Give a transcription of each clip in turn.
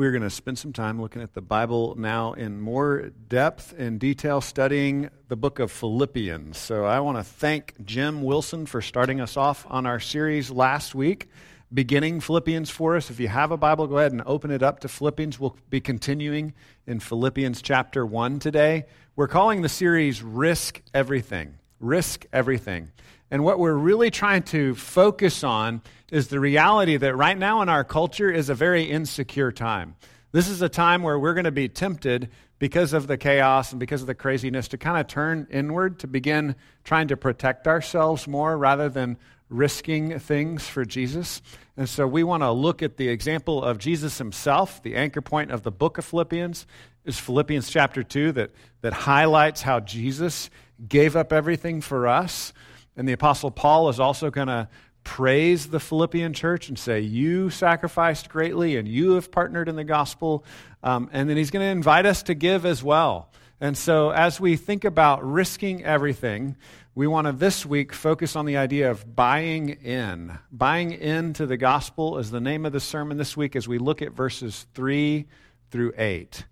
we're going to spend some time looking at the Bible now in more depth and detail, studying the book of Philippians. So I want to thank Jim Wilson for starting us off on our series last week, beginning Philippians for us. If you have a Bible, go ahead and open it up to Philippians. We'll be continuing in Philippians chapter 1 today. We're calling the series Risk Everything. Risk Everything. And what we're really trying to focus on is the reality that right now in our culture is a very insecure time. This is a time where we're going to be tempted because of the chaos and because of the craziness to kind of turn inward, to begin trying to protect ourselves more rather than risking things for Jesus. And so we want to look at the example of Jesus himself. The anchor point of the book of Philippians is Philippians chapter 2 that, that highlights how Jesus gave up everything for us. And the Apostle Paul is also going to praise the Philippian church and say, You sacrificed greatly and you have partnered in the gospel. Um, and then he's going to invite us to give as well. And so, as we think about risking everything, we want to this week focus on the idea of buying in. Buying into the gospel is the name of the sermon this week as we look at verses 3 through 8.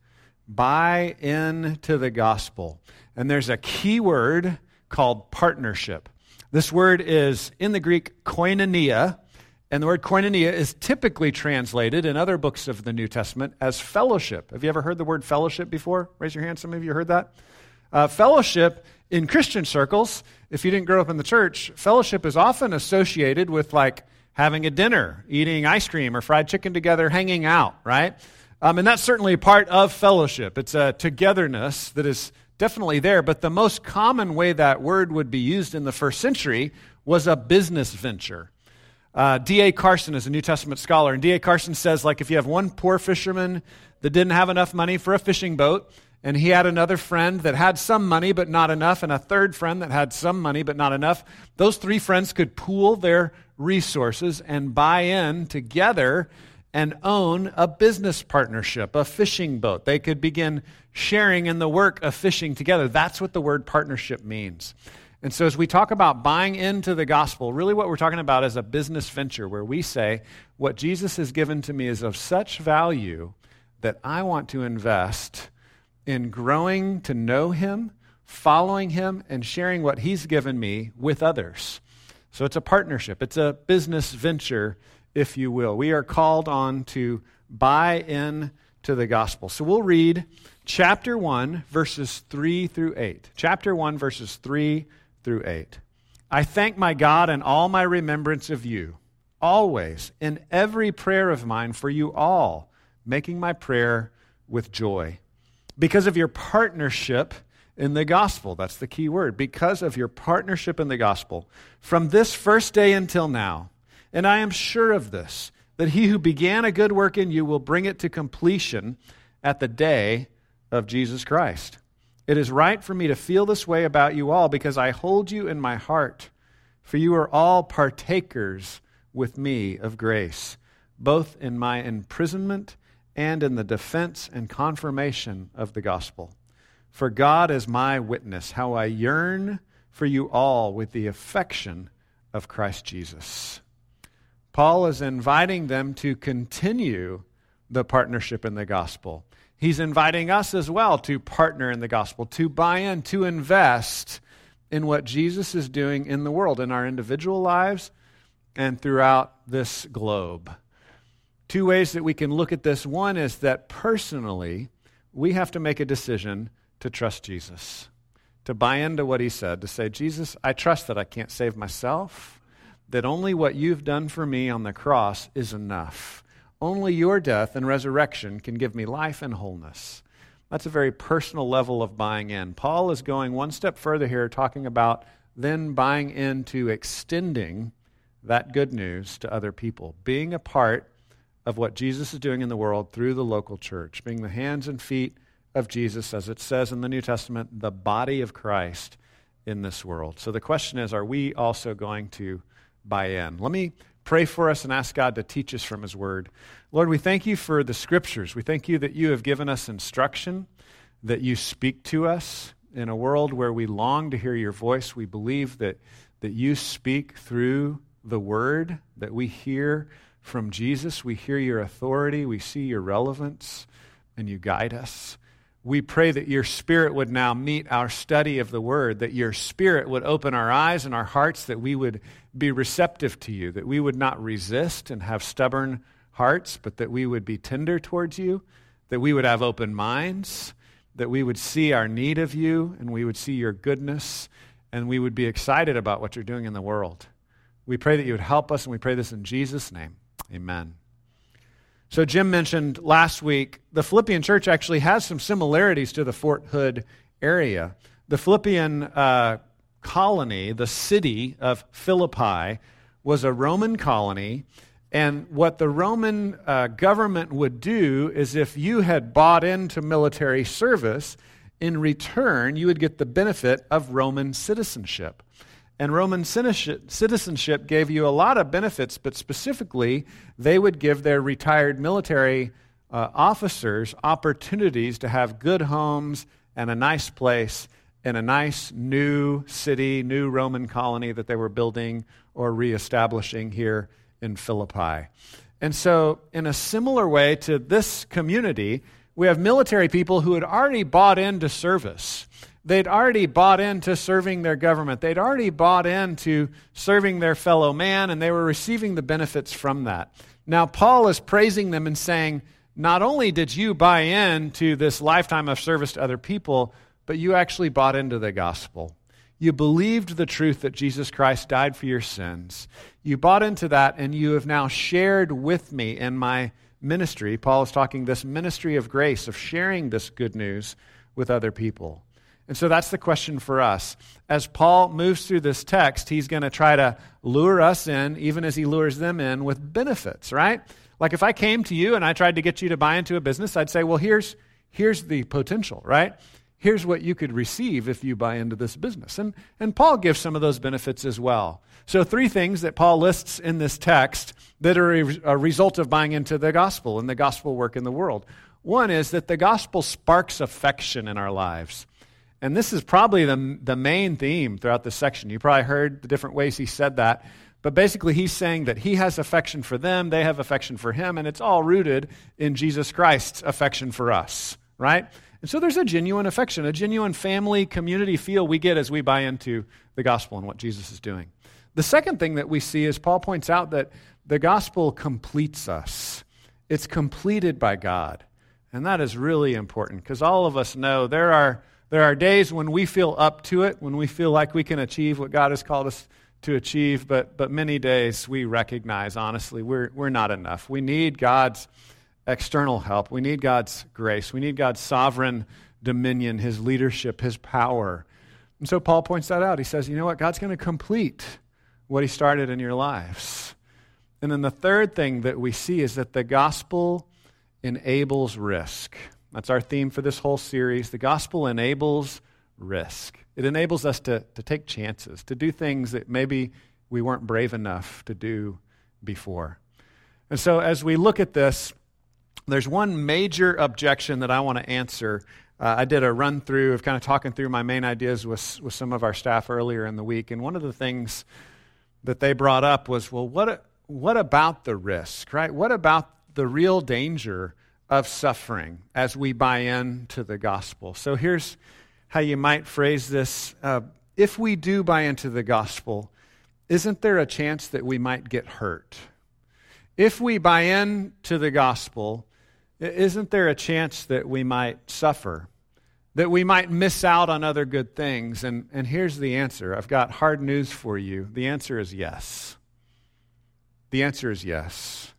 Buy into the gospel. And there's a key word called partnership. This word is in the Greek koinonia, and the word koinonia is typically translated in other books of the New Testament as fellowship. Have you ever heard the word fellowship before? Raise your hand. Some of you heard that. Uh, fellowship in Christian circles, if you didn't grow up in the church, fellowship is often associated with like having a dinner, eating ice cream or fried chicken together, hanging out, right? Um, and that's certainly part of fellowship. It's a togetherness that is definitely there, but the most common way that word would be used in the first century was a business venture. Uh, D.A. Carson is a New Testament scholar, and D.A. Carson says, like, if you have one poor fisherman that didn't have enough money for a fishing boat, and he had another friend that had some money but not enough, and a third friend that had some money but not enough, those three friends could pool their resources and buy in together and own a business partnership, a fishing boat. They could begin sharing in the work of fishing together. That's what the word partnership means. And so, as we talk about buying into the gospel, really what we're talking about is a business venture where we say, What Jesus has given to me is of such value that I want to invest in growing to know Him, following Him, and sharing what He's given me with others. So, it's a partnership, it's a business venture if you will. We are called on to buy in to the gospel. So we'll read chapter 1, verses 3 through 8. Chapter 1, verses 3 through 8. I thank my God in all my remembrance of you, always, in every prayer of mine for you all, making my prayer with joy. Because of your partnership in the gospel, that's the key word, because of your partnership in the gospel, from this first day until now, and I am sure of this, that he who began a good work in you will bring it to completion at the day of Jesus Christ. It is right for me to feel this way about you all because I hold you in my heart, for you are all partakers with me of grace, both in my imprisonment and in the defense and confirmation of the gospel. For God is my witness, how I yearn for you all with the affection of Christ Jesus. Paul is inviting them to continue the partnership in the gospel. He's inviting us as well to partner in the gospel, to buy in, to invest in what Jesus is doing in the world, in our individual lives and throughout this globe. Two ways that we can look at this one is that personally, we have to make a decision to trust Jesus, to buy into what he said, to say, Jesus, I trust that I can't save myself that only what you've done for me on the cross is enough. Only your death and resurrection can give me life and wholeness. That's a very personal level of buying in. Paul is going one step further here, talking about then buying into extending that good news to other people, being a part of what Jesus is doing in the world through the local church, being the hands and feet of Jesus, as it says in the New Testament, the body of Christ in this world. So the question is are we also going to buy in. Let me pray for us and ask God to teach us from His Word. Lord, we thank you for the Scriptures. We thank you that you have given us instruction, that you speak to us in a world where we long to hear your voice. We believe that, that you speak through the Word, that we hear from Jesus. We hear your authority, we see your relevance, and you guide us. We pray that your Spirit would now meet our study of the Word, that your Spirit would open our eyes and our hearts, that we would be receptive to you, that we would not resist and have stubborn hearts, but that we would be tender towards you, that we would have open minds, that we would see our need of you, and we would see your goodness, and we would be excited about what you're doing in the world. We pray that you would help us, and we pray this in Jesus' name. Amen. So, Jim mentioned last week the Philippian church actually has some similarities to the Fort Hood area. The Philippian uh, colony, the city of Philippi, was a Roman colony. And what the Roman uh, government would do is if you had bought into military service, in return, you would get the benefit of Roman citizenship. And Roman citizenship gave you a lot of benefits, but specifically, they would give their retired military uh, officers opportunities to have good homes and a nice place in a nice new city, new Roman colony that they were building or reestablishing here in Philippi. And so, in a similar way to this community, we have military people who had already bought into service. They'd already bought into serving their government. They'd already bought into serving their fellow man, and they were receiving the benefits from that. Now, Paul is praising them and saying, Not only did you buy into this lifetime of service to other people, but you actually bought into the gospel. You believed the truth that Jesus Christ died for your sins. You bought into that, and you have now shared with me in my ministry. Paul is talking this ministry of grace, of sharing this good news with other people. And so that's the question for us. As Paul moves through this text, he's going to try to lure us in, even as he lures them in, with benefits, right? Like if I came to you and I tried to get you to buy into a business, I'd say, well, here's, here's the potential, right? Here's what you could receive if you buy into this business. And, and Paul gives some of those benefits as well. So, three things that Paul lists in this text that are a, result of buying into the gospel and the gospel work in the world. One is that the gospel sparks affection in our lives. And this is probably the, the main theme throughout this section. You probably heard the different ways he said that. But basically, he's saying that he has affection for them, they have affection for him, and it's all rooted in Jesus Christ's affection for us, right? And so there's a genuine affection, a genuine family community feel we get as we buy into the gospel and what Jesus is doing. The second thing that we see is Paul points out that the gospel completes us, it's completed by God. And that is really important because all of us know there are there are days when we feel up to it, when we feel like we can achieve what God has called us to achieve, but, but many days we recognize, honestly, we're, we're not enough. We need God's external help. We need God's grace. We need God's sovereign dominion, His leadership, His power. And so Paul points that out. He says, you know what? God's going to complete what He started in your lives. And then the third thing that we see is that the gospel enables risk. That's our theme for this whole series. The gospel enables risk, it enables us to, to take chances, to do things that maybe we weren't brave enough to do before. And so, as we look at this, there's one major objection that I want to answer. Uh, I did a run through of kind of talking through my main ideas with, with some of our staff earlier in the week. And one of the things that they brought up was well, what, what about the risk, right? What about the real danger of suffering as we buy into the gospel. So here's how you might phrase this uh, If we do buy into the gospel, isn't there a chance that we might get hurt? If we buy into the gospel, isn't there a chance that we might suffer? That we might miss out on other good things? And, and here's the answer I've got hard news for you. The answer is yes. The answer is yes.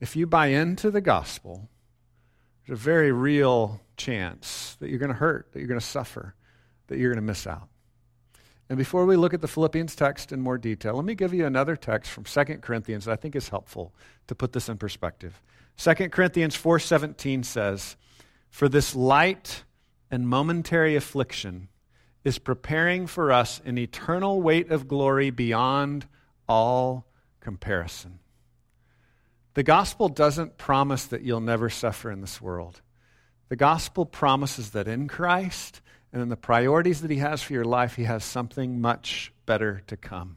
If you buy into the gospel, there's a very real chance that you're going to hurt, that you're going to suffer, that you're going to miss out. And before we look at the Philippians text in more detail, let me give you another text from 2 Corinthians that I think is helpful to put this in perspective. 2 Corinthians 4:17 says, "For this light and momentary affliction is preparing for us an eternal weight of glory beyond all comparison." The gospel doesn't promise that you'll never suffer in this world. The gospel promises that in Christ and in the priorities that He has for your life, He has something much better to come.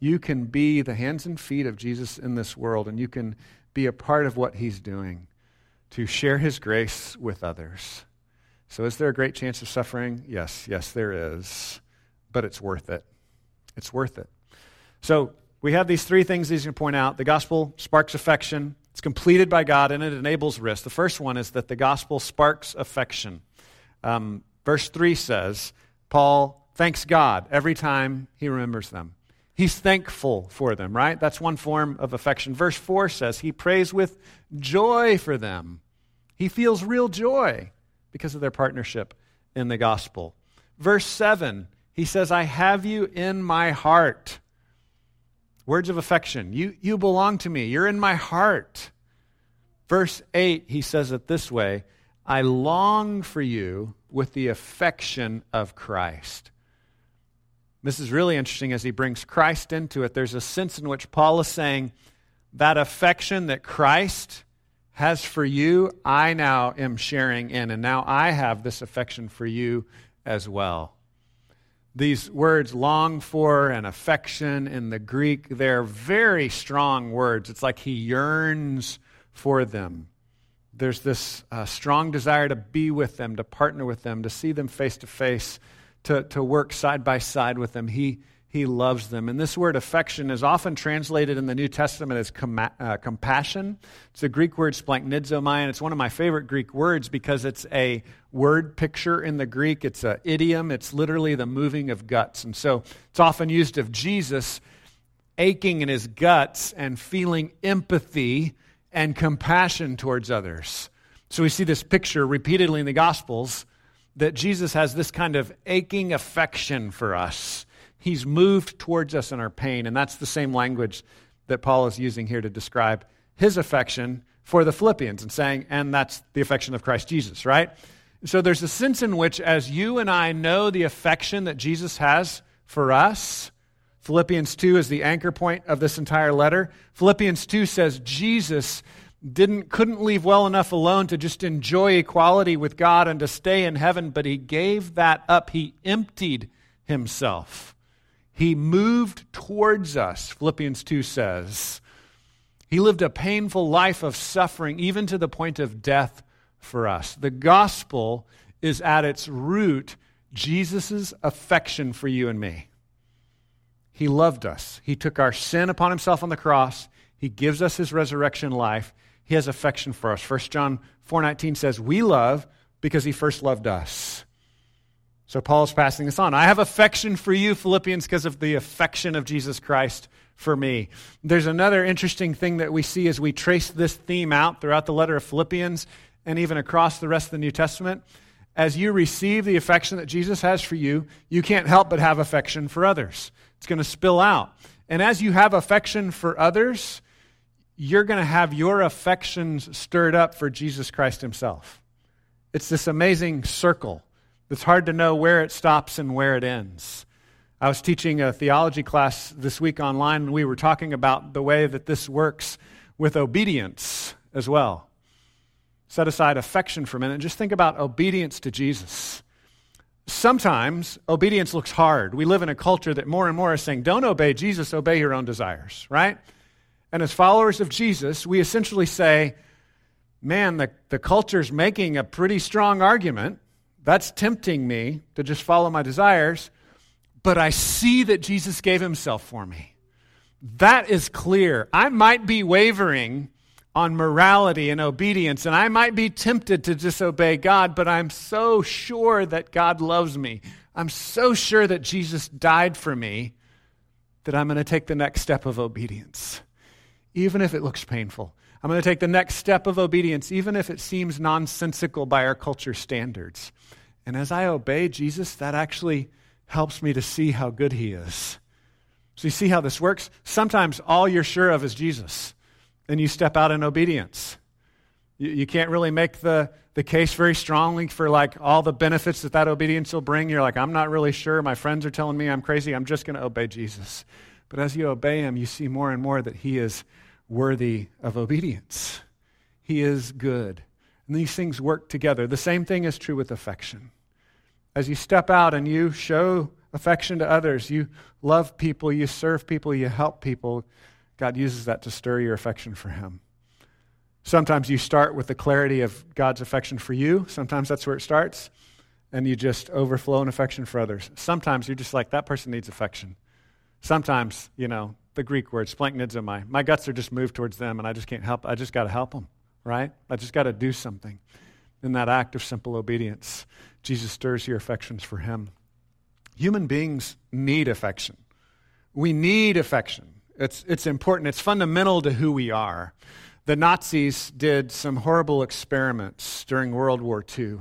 you can be the hands and feet of Jesus in this world, and you can be a part of what he's doing to share his grace with others. So, is there a great chance of suffering? Yes, yes, there is. But it's worth it. It's worth it. So, we have these three things these to point out. The gospel sparks affection, it's completed by God, and it enables risk. The first one is that the gospel sparks affection. Um, verse 3 says, Paul thanks God every time he remembers them. He's thankful for them, right? That's one form of affection. Verse 4 says he prays with joy for them. He feels real joy because of their partnership in the gospel. Verse 7, he says, I have you in my heart. Words of affection. You, you belong to me. You're in my heart. Verse 8, he says it this way I long for you with the affection of Christ. This is really interesting as he brings Christ into it. There's a sense in which Paul is saying that affection that Christ has for you, I now am sharing in, and now I have this affection for you as well. These words, long for and affection in the Greek, they're very strong words. It's like he yearns for them. There's this uh, strong desire to be with them, to partner with them, to see them face to face to, to work side by side with them. He, he loves them. And this word affection is often translated in the New Testament as com- uh, compassion. It's a Greek word, splanchnizomai, and it's one of my favorite Greek words because it's a word picture in the Greek. It's an idiom. It's literally the moving of guts. And so it's often used of Jesus aching in his guts and feeling empathy and compassion towards others. So we see this picture repeatedly in the Gospels that Jesus has this kind of aching affection for us. He's moved towards us in our pain, and that's the same language that Paul is using here to describe his affection for the Philippians and saying, and that's the affection of Christ Jesus, right? So there's a sense in which, as you and I know the affection that Jesus has for us, Philippians 2 is the anchor point of this entire letter. Philippians 2 says Jesus didn't couldn't leave well enough alone to just enjoy equality with God and to stay in heaven, but he gave that up. He emptied himself. He moved towards us, Philippians 2 says. He lived a painful life of suffering, even to the point of death for us. The gospel is at its root Jesus' affection for you and me. He loved us. He took our sin upon himself on the cross. He gives us his resurrection life he has affection for us. 1 John 4:19 says, "We love because he first loved us." So Paul is passing this on. I have affection for you, Philippians, because of the affection of Jesus Christ for me. There's another interesting thing that we see as we trace this theme out throughout the letter of Philippians and even across the rest of the New Testament. As you receive the affection that Jesus has for you, you can't help but have affection for others. It's going to spill out. And as you have affection for others, you're going to have your affections stirred up for Jesus Christ Himself. It's this amazing circle that's hard to know where it stops and where it ends. I was teaching a theology class this week online, and we were talking about the way that this works with obedience as well. Set aside affection for a minute and just think about obedience to Jesus. Sometimes obedience looks hard. We live in a culture that more and more is saying, don't obey Jesus, obey your own desires, right? And as followers of Jesus, we essentially say, man, the, the culture's making a pretty strong argument. That's tempting me to just follow my desires. But I see that Jesus gave himself for me. That is clear. I might be wavering on morality and obedience, and I might be tempted to disobey God, but I'm so sure that God loves me. I'm so sure that Jesus died for me that I'm going to take the next step of obedience even if it looks painful. I'm going to take the next step of obedience, even if it seems nonsensical by our culture standards. And as I obey Jesus, that actually helps me to see how good He is. So you see how this works? Sometimes all you're sure of is Jesus, and you step out in obedience. You, you can't really make the, the case very strongly for like all the benefits that that obedience will bring. You're like, I'm not really sure. My friends are telling me I'm crazy. I'm just going to obey Jesus. But as you obey Him, you see more and more that He is worthy of obedience. He is good. And these things work together. The same thing is true with affection. As you step out and you show affection to others, you love people, you serve people, you help people, God uses that to stir your affection for Him. Sometimes you start with the clarity of God's affection for you. Sometimes that's where it starts, and you just overflow in affection for others. Sometimes you're just like, that person needs affection. Sometimes, you know, the Greek word, splanchnizomai, my guts are just moved towards them, and I just can't help. I just got to help them, right? I just got to do something. In that act of simple obedience, Jesus stirs your affections for Him. Human beings need affection. We need affection. It's, it's important, it's fundamental to who we are. The Nazis did some horrible experiments during World War II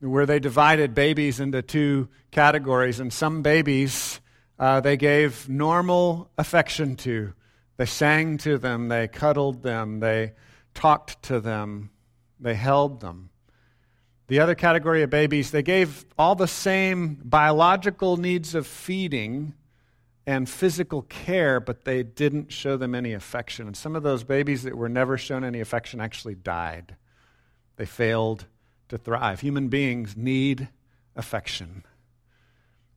where they divided babies into two categories, and some babies uh, they gave normal affection to. They sang to them, they cuddled them, they talked to them, they held them. The other category of babies, they gave all the same biological needs of feeding and physical care, but they didn't show them any affection. And some of those babies that were never shown any affection actually died. They failed to thrive. Human beings need affection.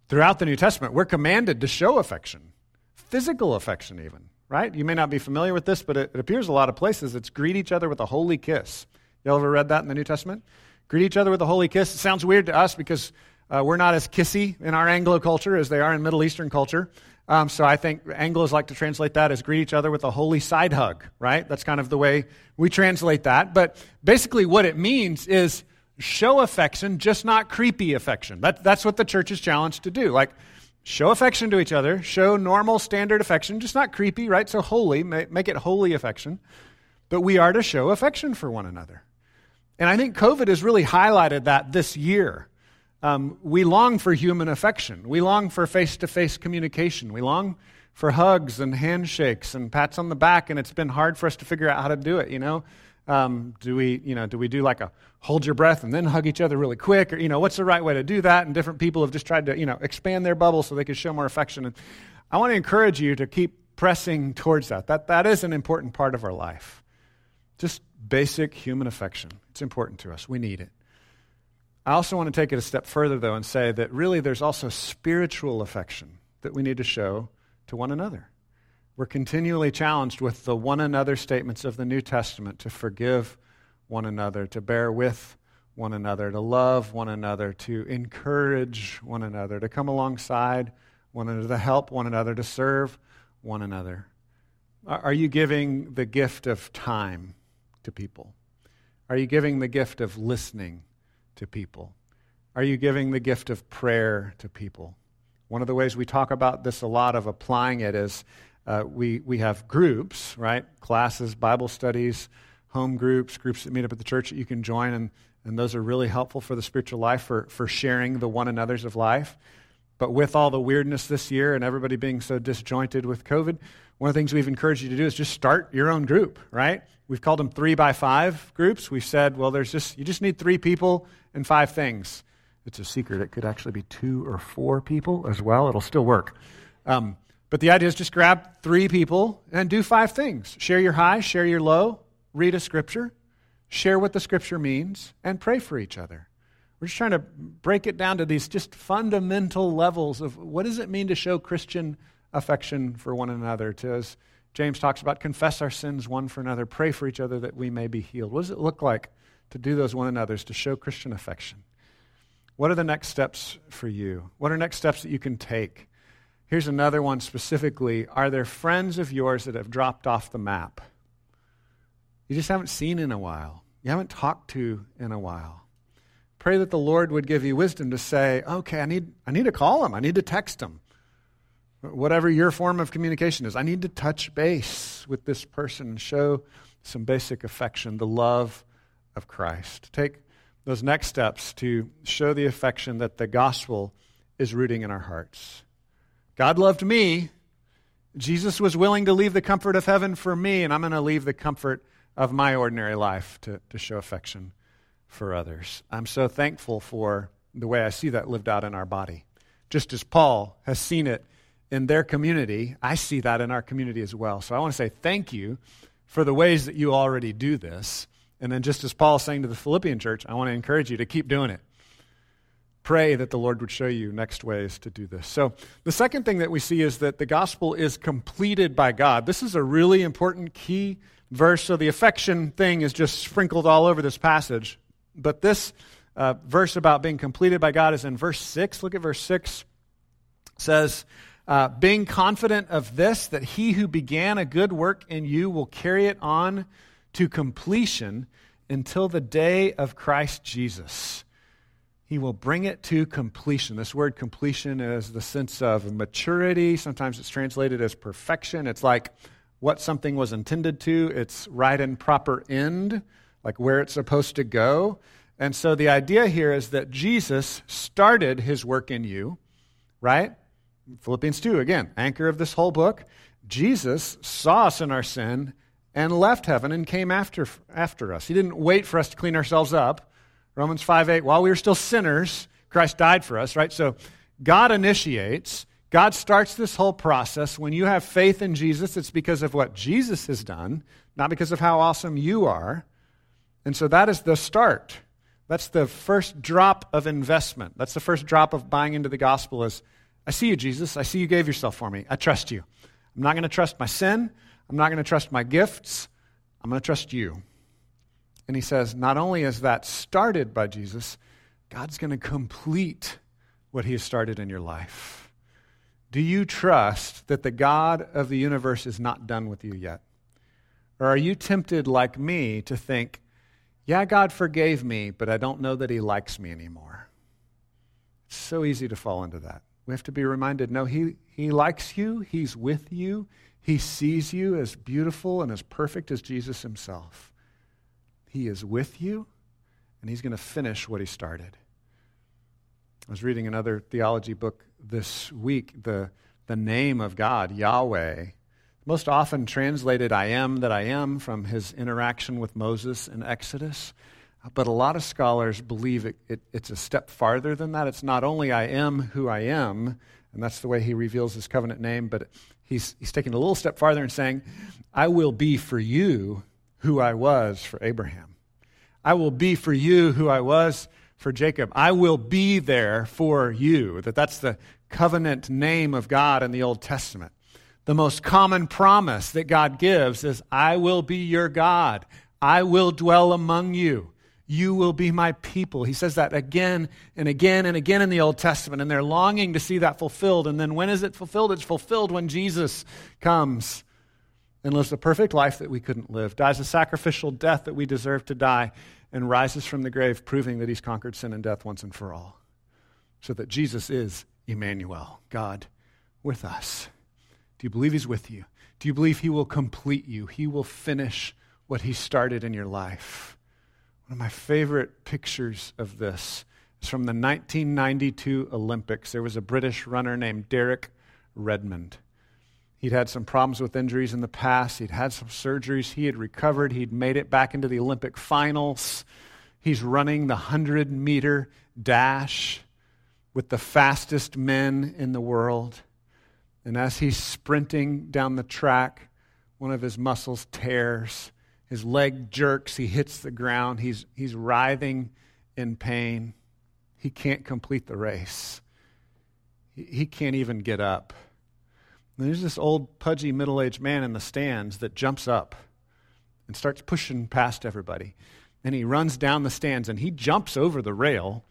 Throughout the New Testament, we're commanded to show affection, physical affection, even, right? You may not be familiar with this, but it, it appears a lot of places. It's greet each other with a holy kiss. Y'all ever read that in the New Testament? Greet each other with a holy kiss. It sounds weird to us because uh, we're not as kissy in our Anglo culture as they are in Middle Eastern culture. Um, so I think Anglos like to translate that as greet each other with a holy side hug, right? That's kind of the way we translate that. But basically, what it means is show affection, just not creepy affection. That, that's what the church is challenged to do. Like, show affection to each other, show normal, standard affection, just not creepy, right? So holy, make, it holy affection. But we are to show affection for one another. And I think COVID has really highlighted that this year. Um, we long for human affection. We long for face to face communication. We long for hugs and handshakes and pats on the back, and it's been hard for us to figure out how to do it, you know? Um, do we, you know, do we do like a hold your breath and then hug each other really quick? Or, you know, what's the right way to do that? And different people have just tried to, you know, expand their bubble so they could show more affection. And I want to encourage you to keep pressing towards that. That, that is an important part of our life. Just basic human affection. It's important to us. We need it. I also want to take it a step further, though, and say that really there's also spiritual affection that we need to show to one another. We're continually challenged with the one another statements of the New Testament to forgive one another, to bear with one another, to love one another, to encourage one another, to come alongside one another, to help one another, to serve one another. Are you giving the gift of time to people? Are you giving the gift of listening to people? Are you giving the gift of prayer to people? One of the ways we talk about this a lot of applying it is uh, we, we have groups, right? Classes, Bible studies, home groups, groups that meet up at the church that you can join, and, and those are really helpful for the spiritual life, for, for sharing the one another's of life. But with all the weirdness this year and everybody being so disjointed with COVID, one of the things we've encouraged you to do is just start your own group, right? We've called them three by five groups. We've said, well, there's just you just need three people and five things. It's a secret. It could actually be two or four people as well. It'll still work. Um, but the idea is just grab three people and do five things. Share your high, share your low, read a scripture, share what the scripture means, and pray for each other. We're just trying to break it down to these just fundamental levels of what does it mean to show Christian affection for one another, to, as James talks about, confess our sins one for another, pray for each other that we may be healed. What does it look like to do those one another's, to show Christian affection? What are the next steps for you? What are next steps that you can take? Here's another one specifically. Are there friends of yours that have dropped off the map? You just haven't seen in a while. You haven't talked to in a while. Pray that the Lord would give you wisdom to say, okay, I need, I need to call him. I need to text him whatever your form of communication is. I need to touch base with this person and show some basic affection, the love of Christ. Take those next steps to show the affection that the gospel is rooting in our hearts. God loved me. Jesus was willing to leave the comfort of heaven for me, and I'm going to leave the comfort of my ordinary life to, to show affection for others. I'm so thankful for the way I see that lived out in our body. Just as Paul has seen it in their community, I see that in our community as well. So I want to say thank you for the ways that you already do this. And then, just as Paul is saying to the Philippian church, I want to encourage you to keep doing it. Pray that the Lord would show you next ways to do this. So, the second thing that we see is that the gospel is completed by God. This is a really important key verse. So, the affection thing is just sprinkled all over this passage. But this uh, verse about being completed by God is in verse 6. Look at verse 6. It says, uh, being confident of this, that he who began a good work in you will carry it on to completion until the day of Christ Jesus. He will bring it to completion. This word completion is the sense of maturity. Sometimes it's translated as perfection. It's like what something was intended to, it's right and proper end, like where it's supposed to go. And so the idea here is that Jesus started his work in you, right? Philippians 2, again, anchor of this whole book. Jesus saw us in our sin and left heaven and came after, after us. He didn't wait for us to clean ourselves up. Romans 5 8, while we were still sinners, Christ died for us, right? So God initiates, God starts this whole process. When you have faith in Jesus, it's because of what Jesus has done, not because of how awesome you are. And so that is the start. That's the first drop of investment. That's the first drop of buying into the gospel is I see you, Jesus. I see you gave yourself for me. I trust you. I'm not going to trust my sin. I'm not going to trust my gifts. I'm going to trust you. And he says, not only is that started by Jesus, God's going to complete what he has started in your life. Do you trust that the God of the universe is not done with you yet? Or are you tempted, like me, to think, yeah, God forgave me, but I don't know that he likes me anymore? It's so easy to fall into that. We have to be reminded no, he, he likes you, he's with you, he sees you as beautiful and as perfect as Jesus himself. He is with you, and he's going to finish what he started. I was reading another theology book this week. The, the name of God, Yahweh, most often translated I am that I am from his interaction with Moses in Exodus. But a lot of scholars believe it, it, it's a step farther than that. It's not only I am who I am, and that's the way he reveals his covenant name, but he's, he's taking a little step farther and saying, I will be for you who I was for Abraham. I will be for you who I was for Jacob. I will be there for you. That that's the covenant name of God in the Old Testament. The most common promise that God gives is I will be your God. I will dwell among you. You will be my people. He says that again and again and again in the Old Testament, and they're longing to see that fulfilled. And then when is it fulfilled? It's fulfilled when Jesus comes and lives the perfect life that we couldn't live, dies a sacrificial death that we deserve to die, and rises from the grave, proving that he's conquered sin and death once and for all. So that Jesus is Emmanuel, God with us. Do you believe he's with you? Do you believe he will complete you? He will finish what he started in your life. One of my favorite pictures of this is from the 1992 Olympics. There was a British runner named Derek Redmond. He'd had some problems with injuries in the past. He'd had some surgeries. He had recovered. He'd made it back into the Olympic finals. He's running the 100 meter dash with the fastest men in the world. And as he's sprinting down the track, one of his muscles tears his leg jerks. He hits the ground. He's, he's writhing in pain. He can't complete the race. He, he can't even get up. And there's this old, pudgy, middle aged man in the stands that jumps up and starts pushing past everybody. And he runs down the stands and he jumps over the rail.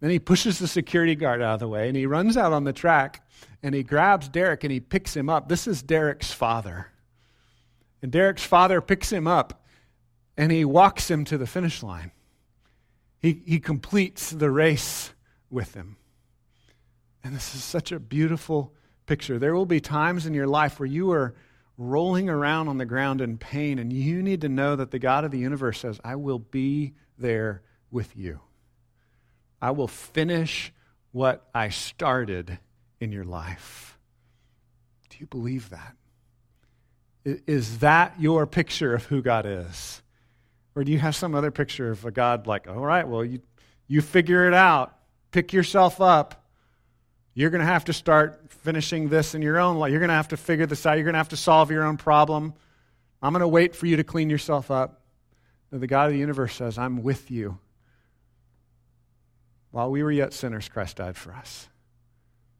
Then he pushes the security guard out of the way and he runs out on the track and he grabs Derek and he picks him up. This is Derek's father. And Derek's father picks him up and he walks him to the finish line. He, he completes the race with him. And this is such a beautiful picture. There will be times in your life where you are rolling around on the ground in pain, and you need to know that the God of the universe says, I will be there with you. I will finish what I started in your life. Do you believe that? Is that your picture of who God is? Or do you have some other picture of a God like, all right, well, you, you figure it out, pick yourself up. You're going to have to start finishing this in your own life. You're going to have to figure this out. You're going to have to solve your own problem. I'm going to wait for you to clean yourself up. the God of the universe says, I'm with you. While we were yet sinners, Christ died for us.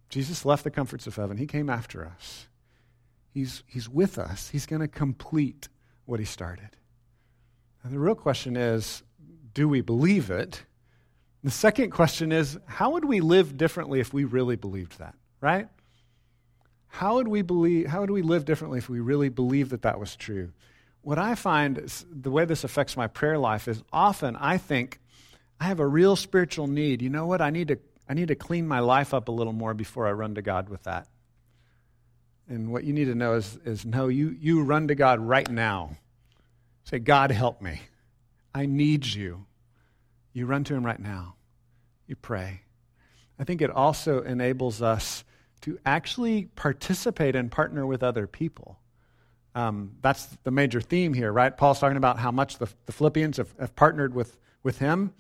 Jesus left the comforts of heaven. He came after us. He's, he's with us. He's going to complete what he started. And the real question is do we believe it? The second question is how would we live differently if we really believed that, right? How would we believe how would we live differently if we really believed that that was true? What I find is, the way this affects my prayer life is often I think I have a real spiritual need. You know what? I need to I need to clean my life up a little more before I run to God with that. And what you need to know is, is no, you, you run to God right now. Say, God, help me. I need you. You run to Him right now. You pray. I think it also enables us to actually participate and partner with other people. Um, that's the major theme here, right? Paul's talking about how much the, the Philippians have, have partnered with, with him.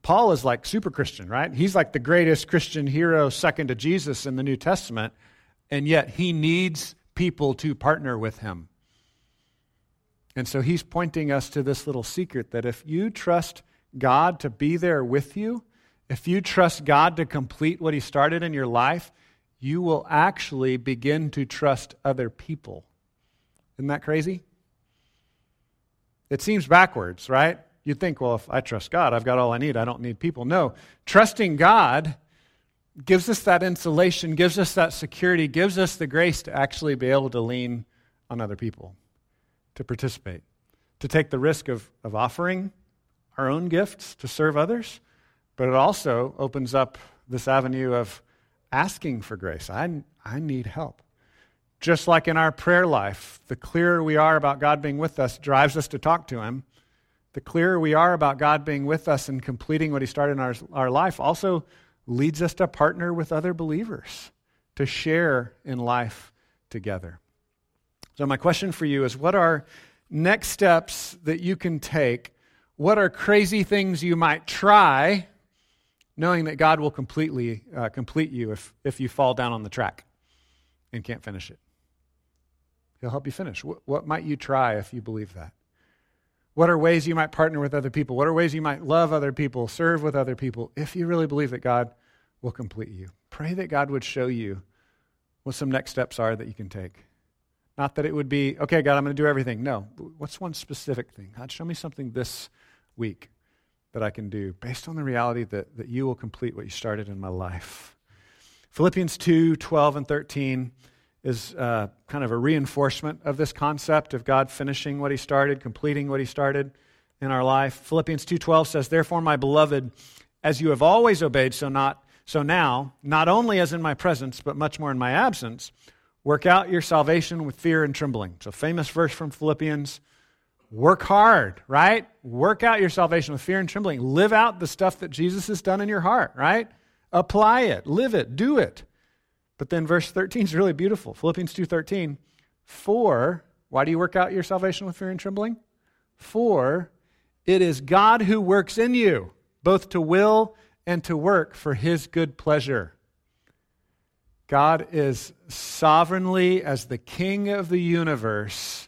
Paul is like super Christian, right? He's like the greatest Christian hero second to Jesus in the New Testament, and yet he needs people to partner with him. And so he's pointing us to this little secret that if you trust God to be there with you, if you trust God to complete what he started in your life, you will actually begin to trust other people. Isn't that crazy? It seems backwards, right? You'd think, well, if I trust God, I've got all I need. I don't need people. No, trusting God gives us that insulation, gives us that security, gives us the grace to actually be able to lean on other people, to participate, to take the risk of, of offering our own gifts to serve others. But it also opens up this avenue of asking for grace. I, I need help. Just like in our prayer life, the clearer we are about God being with us drives us to talk to Him the clearer we are about God being with us and completing what He started in our, our life, also leads us to partner with other believers, to share in life together. So, my question for you is what are next steps that you can take? What are crazy things you might try, knowing that God will completely uh, complete you if, if you fall down on the track and can't finish it? He'll help you finish. What, what might you try if you believe that? What are ways you might partner with other people? What are ways you might love other people, serve with other people, if you really believe that God will complete you? Pray that God would show you what some next steps are that you can take. Not that it would be, okay, God, I'm going to do everything. No. What's one specific thing? God, show me something this week that I can do based on the reality that, that you will complete what you started in my life. Philippians 2 12 and 13 is uh, kind of a reinforcement of this concept of God finishing what he started, completing what he started in our life. Philippians 2:12 says, "Therefore, my beloved, as you have always obeyed, so not so now, not only as in my presence, but much more in my absence, work out your salvation with fear and trembling." It's a famous verse from Philippians. Work hard, right? Work out your salvation with fear and trembling. Live out the stuff that Jesus has done in your heart, right? Apply it, live it, do it. But then verse 13 is really beautiful. Philippians 2:13. For why do you work out your salvation with fear and trembling? For it is God who works in you, both to will and to work for his good pleasure. God is sovereignly, as the king of the universe,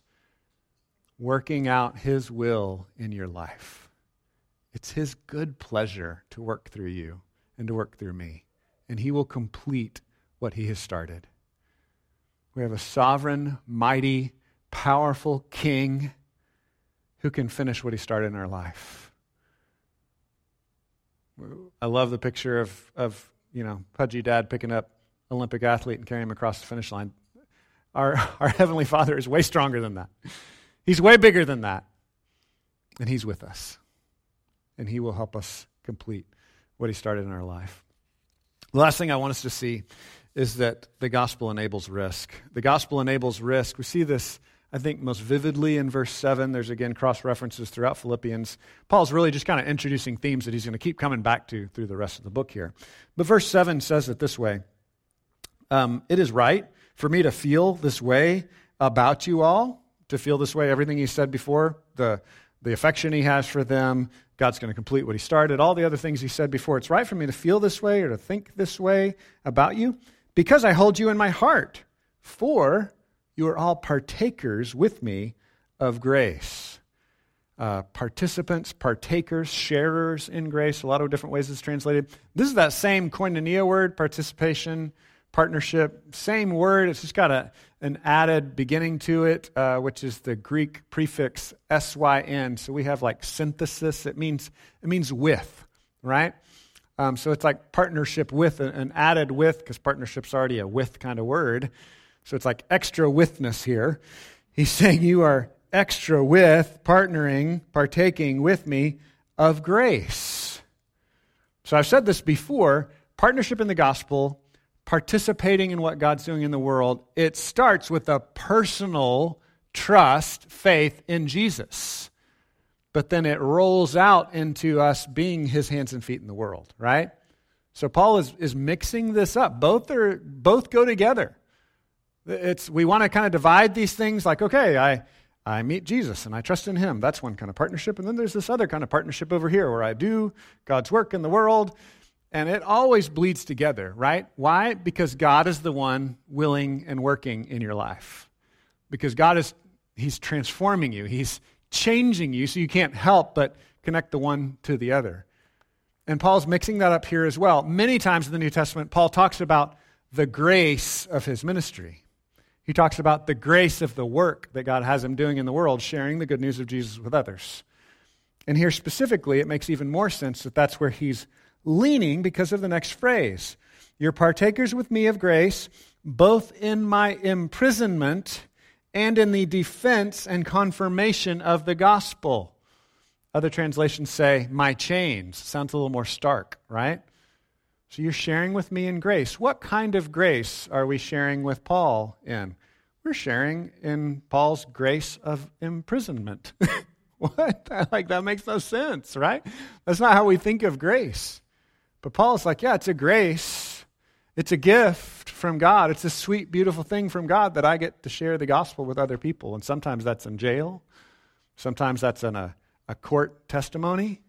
working out his will in your life. It's his good pleasure to work through you and to work through me. And he will complete what he has started. We have a sovereign, mighty, powerful king who can finish what he started in our life. I love the picture of, of you know, pudgy dad picking up Olympic athlete and carrying him across the finish line. Our, our Heavenly Father is way stronger than that. He's way bigger than that. And He's with us. And He will help us complete what He started in our life. The last thing I want us to see is that the gospel enables risk. The gospel enables risk. We see this, I think, most vividly in verse 7. There's again cross references throughout Philippians. Paul's really just kind of introducing themes that he's going to keep coming back to through the rest of the book here. But verse 7 says it this way um, It is right for me to feel this way about you all, to feel this way, everything he said before, the, the affection he has for them, God's going to complete what he started, all the other things he said before. It's right for me to feel this way or to think this way about you because I hold you in my heart, for you are all partakers with me of grace. uh, participants, partakers, sharers in grace. A lot of different ways it's translated. This is that same koinonia word, participation, partnership. Same word. It's just got a, an added beginning to it, uh, which is the Greek prefix syn. So we have like synthesis. It means it means with, right? Um, so it's like partnership with, an added with, because partnership's already a with kind of word. So it's like extra withness here. He's saying you are extra with, partnering, partaking with me of grace. So I've said this before partnership in the gospel, participating in what God's doing in the world, it starts with a personal trust, faith in Jesus. But then it rolls out into us being his hands and feet in the world, right? So Paul is, is mixing this up. Both are both go together. It's we want to kind of divide these things like, okay, I I meet Jesus and I trust in him. That's one kind of partnership. And then there's this other kind of partnership over here where I do God's work in the world. And it always bleeds together, right? Why? Because God is the one willing and working in your life. Because God is, He's transforming you, He's changing you, so you can't help but connect the one to the other. And Paul's mixing that up here as well. Many times in the New Testament, Paul talks about the grace of his ministry. He talks about the grace of the work that God has him doing in the world, sharing the good news of Jesus with others. And here specifically, it makes even more sense that that's where he's leaning because of the next phrase. You're partakers with me of grace, both in my imprisonment and in the defense and confirmation of the gospel. Other translations say, my chains. Sounds a little more stark, right? So you're sharing with me in grace. What kind of grace are we sharing with Paul in? We're sharing in Paul's grace of imprisonment. what? Like, that makes no sense, right? That's not how we think of grace. But Paul's like, yeah, it's a grace. It's a gift from God. It's a sweet, beautiful thing from God that I get to share the gospel with other people. And sometimes that's in jail. Sometimes that's in a, a court testimony.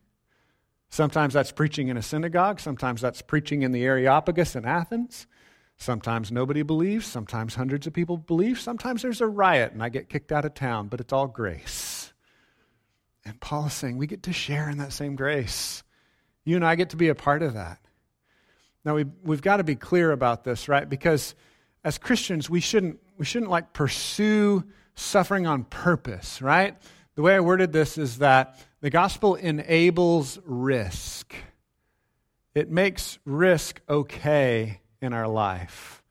Sometimes that's preaching in a synagogue. Sometimes that's preaching in the Areopagus in Athens. Sometimes nobody believes. Sometimes hundreds of people believe. Sometimes there's a riot and I get kicked out of town, but it's all grace. And Paul is saying we get to share in that same grace. You and I get to be a part of that. Now, we've, we've got to be clear about this, right? Because as Christians, we shouldn't, we shouldn't like pursue suffering on purpose, right? The way I worded this is that the gospel enables risk. It makes risk okay in our life.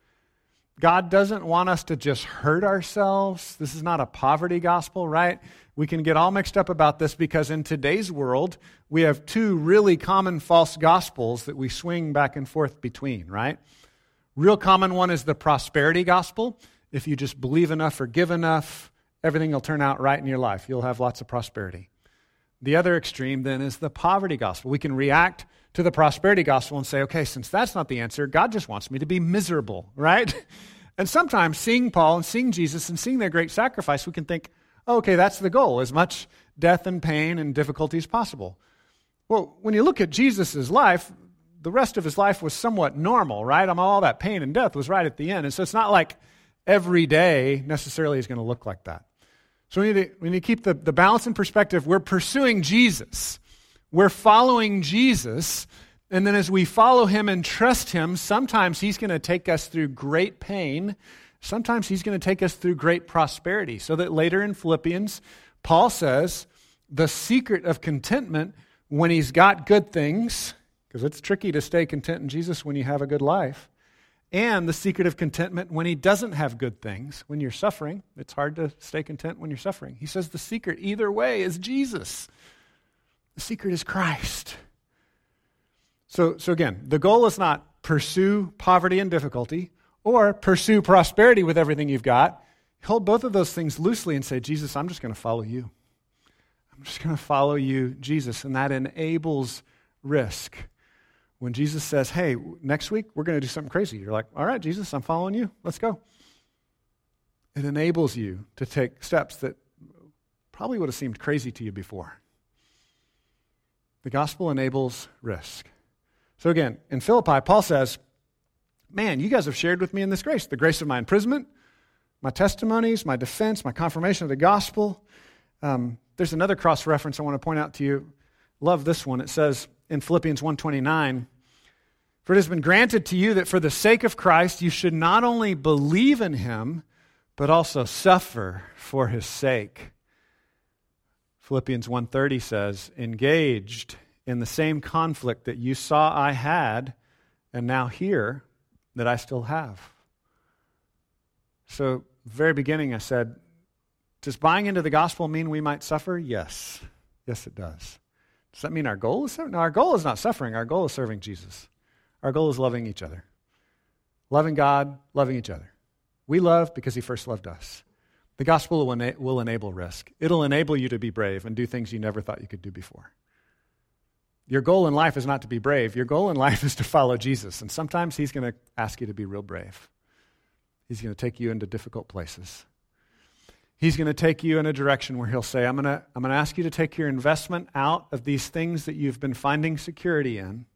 God doesn't want us to just hurt ourselves. This is not a poverty gospel, right? We can get all mixed up about this because in today's world, we have two really common false gospels that we swing back and forth between, right? Real common one is the prosperity gospel. If you just believe enough or give enough, everything will turn out right in your life. You'll have lots of prosperity. The other extreme then is the poverty gospel. We can react to the prosperity gospel and say, okay, since that's not the answer, God just wants me to be miserable, right? And sometimes seeing Paul and seeing Jesus and seeing their great sacrifice, we can think, okay, that's the goal, as much death and pain and difficulty as possible. Well, when you look at Jesus' life, the rest of his life was somewhat normal, right? All that pain and death was right at the end. And so it's not like every day necessarily is going to look like that. So we need to, we need to keep the, the balance in perspective. We're pursuing Jesus, we're following Jesus. And then as we follow him and trust him, sometimes he's going to take us through great pain. Sometimes he's going to take us through great prosperity. So that later in Philippians, Paul says the secret of contentment when he's got good things, because it's tricky to stay content in Jesus when you have a good life, and the secret of contentment when he doesn't have good things. When you're suffering, it's hard to stay content when you're suffering. He says the secret, either way, is Jesus. The secret is Christ. So, so again, the goal is not pursue poverty and difficulty or pursue prosperity with everything you've got. Hold both of those things loosely and say, Jesus, I'm just going to follow you. I'm just going to follow you, Jesus. And that enables risk when Jesus says, Hey, next week we're going to do something crazy, you're like, All right, Jesus, I'm following you. Let's go. It enables you to take steps that probably would have seemed crazy to you before. The gospel enables risk. So again, in Philippi, Paul says, Man, you guys have shared with me in this grace the grace of my imprisonment, my testimonies, my defense, my confirmation of the gospel. Um, there's another cross reference I want to point out to you. Love this one. It says in Philippians 1:29, "For it has been granted to you that for the sake of Christ you should not only believe in him, but also suffer for his sake." Philippians 1:30 says, "Engaged in the same conflict that you saw I had and now hear that I still have." So, very beginning I said, does buying into the gospel mean we might suffer? Yes. Yes, it does. Does that mean our goal is suffering? No, our goal is not suffering. Our goal is serving Jesus. Our goal is loving each other. Loving God, loving each other. We love because He first loved us. The gospel will, ena- will enable risk. It'll enable you to be brave and do things you never thought you could do before. Your goal in life is not to be brave. Your goal in life is to follow Jesus. And sometimes He's going to ask you to be real brave. He's going to take you into difficult places. He's going to take you in a direction where He'll say, I'm going to, I'm going to ask you to take your investment out of these things that you've been finding security in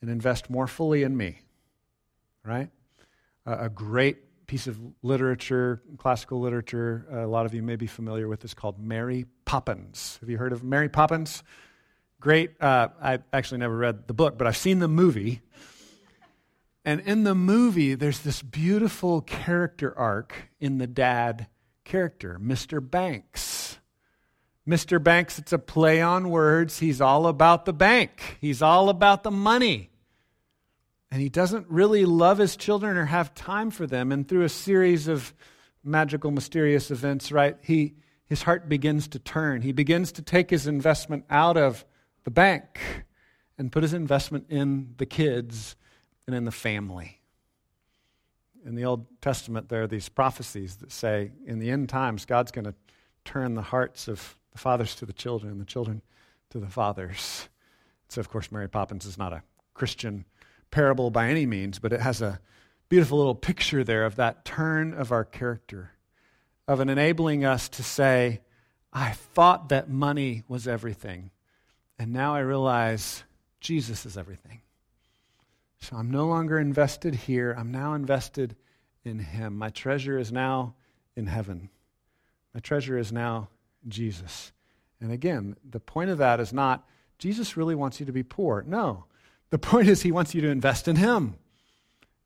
and invest more fully in me. Right? A great piece of literature, classical literature, a lot of you may be familiar with, is called Mary Poppins. Have you heard of Mary Poppins? Great. Uh, I actually never read the book, but I've seen the movie. And in the movie, there's this beautiful character arc in the dad character, Mr. Banks. Mr. Banks, it's a play on words. He's all about the bank, he's all about the money. And he doesn't really love his children or have time for them. And through a series of magical, mysterious events, right, he, his heart begins to turn. He begins to take his investment out of the bank and put his investment in the kids and in the family in the Old Testament, there are these prophecies that say in the end times, God's going to turn the hearts of the fathers to the children and the children to the fathers. So, of course, Mary Poppins is not a Christian parable by any means, but it has a beautiful little picture there of that turn of our character, of an enabling us to say, I thought that money was everything, and now I realize Jesus is everything. So I'm no longer invested here. I'm now invested in Him. My treasure is now in heaven. My treasure is now Jesus. And again, the point of that is not Jesus really wants you to be poor. No. The point is He wants you to invest in Him.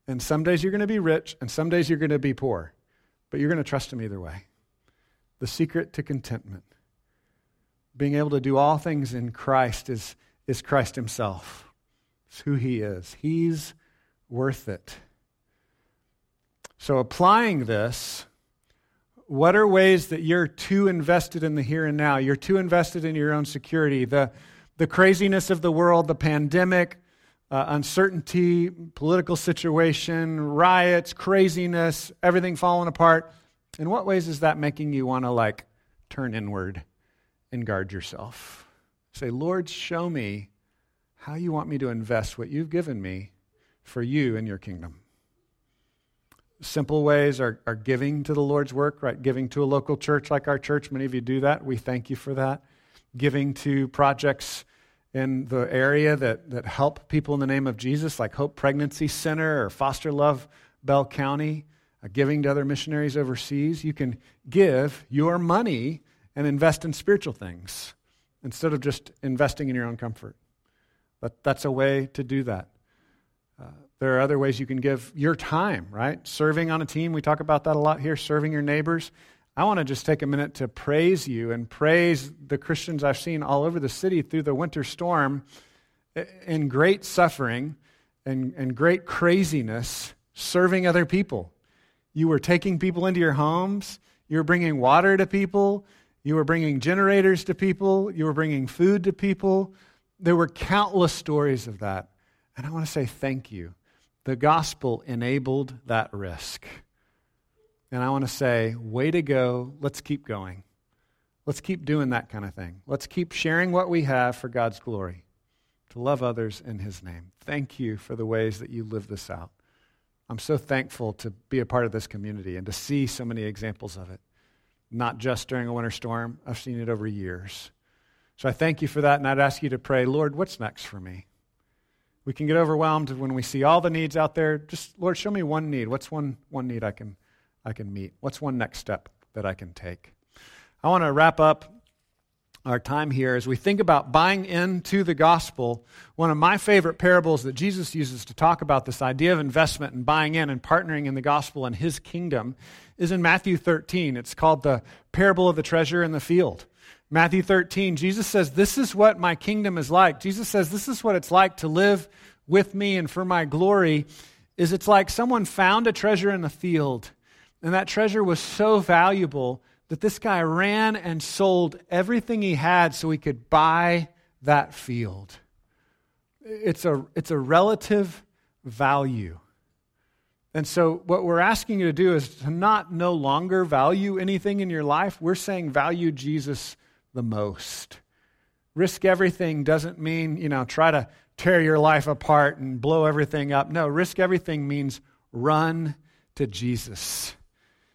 And some days you're going to be rich, and some days you're going to be poor. But you're going to trust Him either way. The secret to contentment, being able to do all things in Christ, is, is Christ Himself. It's who he is. He's worth it. So, applying this, what are ways that you're too invested in the here and now? You're too invested in your own security. The, the craziness of the world, the pandemic, uh, uncertainty, political situation, riots, craziness, everything falling apart. In what ways is that making you want to like turn inward and guard yourself? Say, Lord, show me how you want me to invest what you've given me for you and your kingdom. Simple ways are, are giving to the Lord's work, right? Giving to a local church like our church. Many of you do that. We thank you for that. Giving to projects in the area that, that help people in the name of Jesus, like Hope Pregnancy Center or Foster Love Bell County, uh, giving to other missionaries overseas. You can give your money and invest in spiritual things instead of just investing in your own comfort. But that's a way to do that. Uh, there are other ways you can give your time, right? Serving on a team, we talk about that a lot here, serving your neighbors. I want to just take a minute to praise you and praise the Christians I've seen all over the city through the winter storm in great suffering and, and great craziness, serving other people. You were taking people into your homes, you were bringing water to people, you were bringing generators to people, you were bringing food to people. There were countless stories of that. And I want to say thank you. The gospel enabled that risk. And I want to say, way to go. Let's keep going. Let's keep doing that kind of thing. Let's keep sharing what we have for God's glory, to love others in His name. Thank you for the ways that you live this out. I'm so thankful to be a part of this community and to see so many examples of it, not just during a winter storm. I've seen it over years. So I thank you for that, and I'd ask you to pray, Lord, what's next for me? We can get overwhelmed when we see all the needs out there. Just, Lord, show me one need. What's one, one need I can, I can meet? What's one next step that I can take? I want to wrap up our time here as we think about buying into the gospel. One of my favorite parables that Jesus uses to talk about this idea of investment and buying in and partnering in the gospel and his kingdom is in Matthew 13. It's called the parable of the treasure in the field. Matthew 13, Jesus says, This is what my kingdom is like. Jesus says, This is what it's like to live with me and for my glory. Is it's like someone found a treasure in the field, and that treasure was so valuable that this guy ran and sold everything he had so he could buy that field. It's a, it's a relative value. And so, what we're asking you to do is to not no longer value anything in your life. We're saying value Jesus the most. Risk everything doesn't mean, you know, try to tear your life apart and blow everything up. No, risk everything means run to Jesus.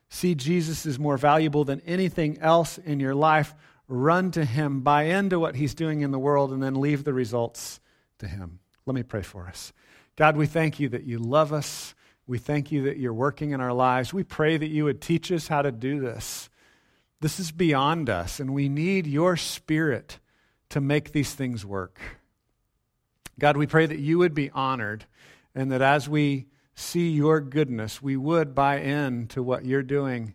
See Jesus is more valuable than anything else in your life. Run to him, buy into what he's doing in the world, and then leave the results to him. Let me pray for us. God, we thank you that you love us. We thank you that you're working in our lives. We pray that you would teach us how to do this. This is beyond us, and we need your spirit to make these things work. God, we pray that you would be honored and that as we see your goodness, we would buy in to what you're doing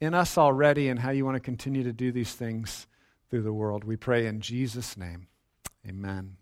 in us already and how you want to continue to do these things through the world. We pray in Jesus' name. Amen.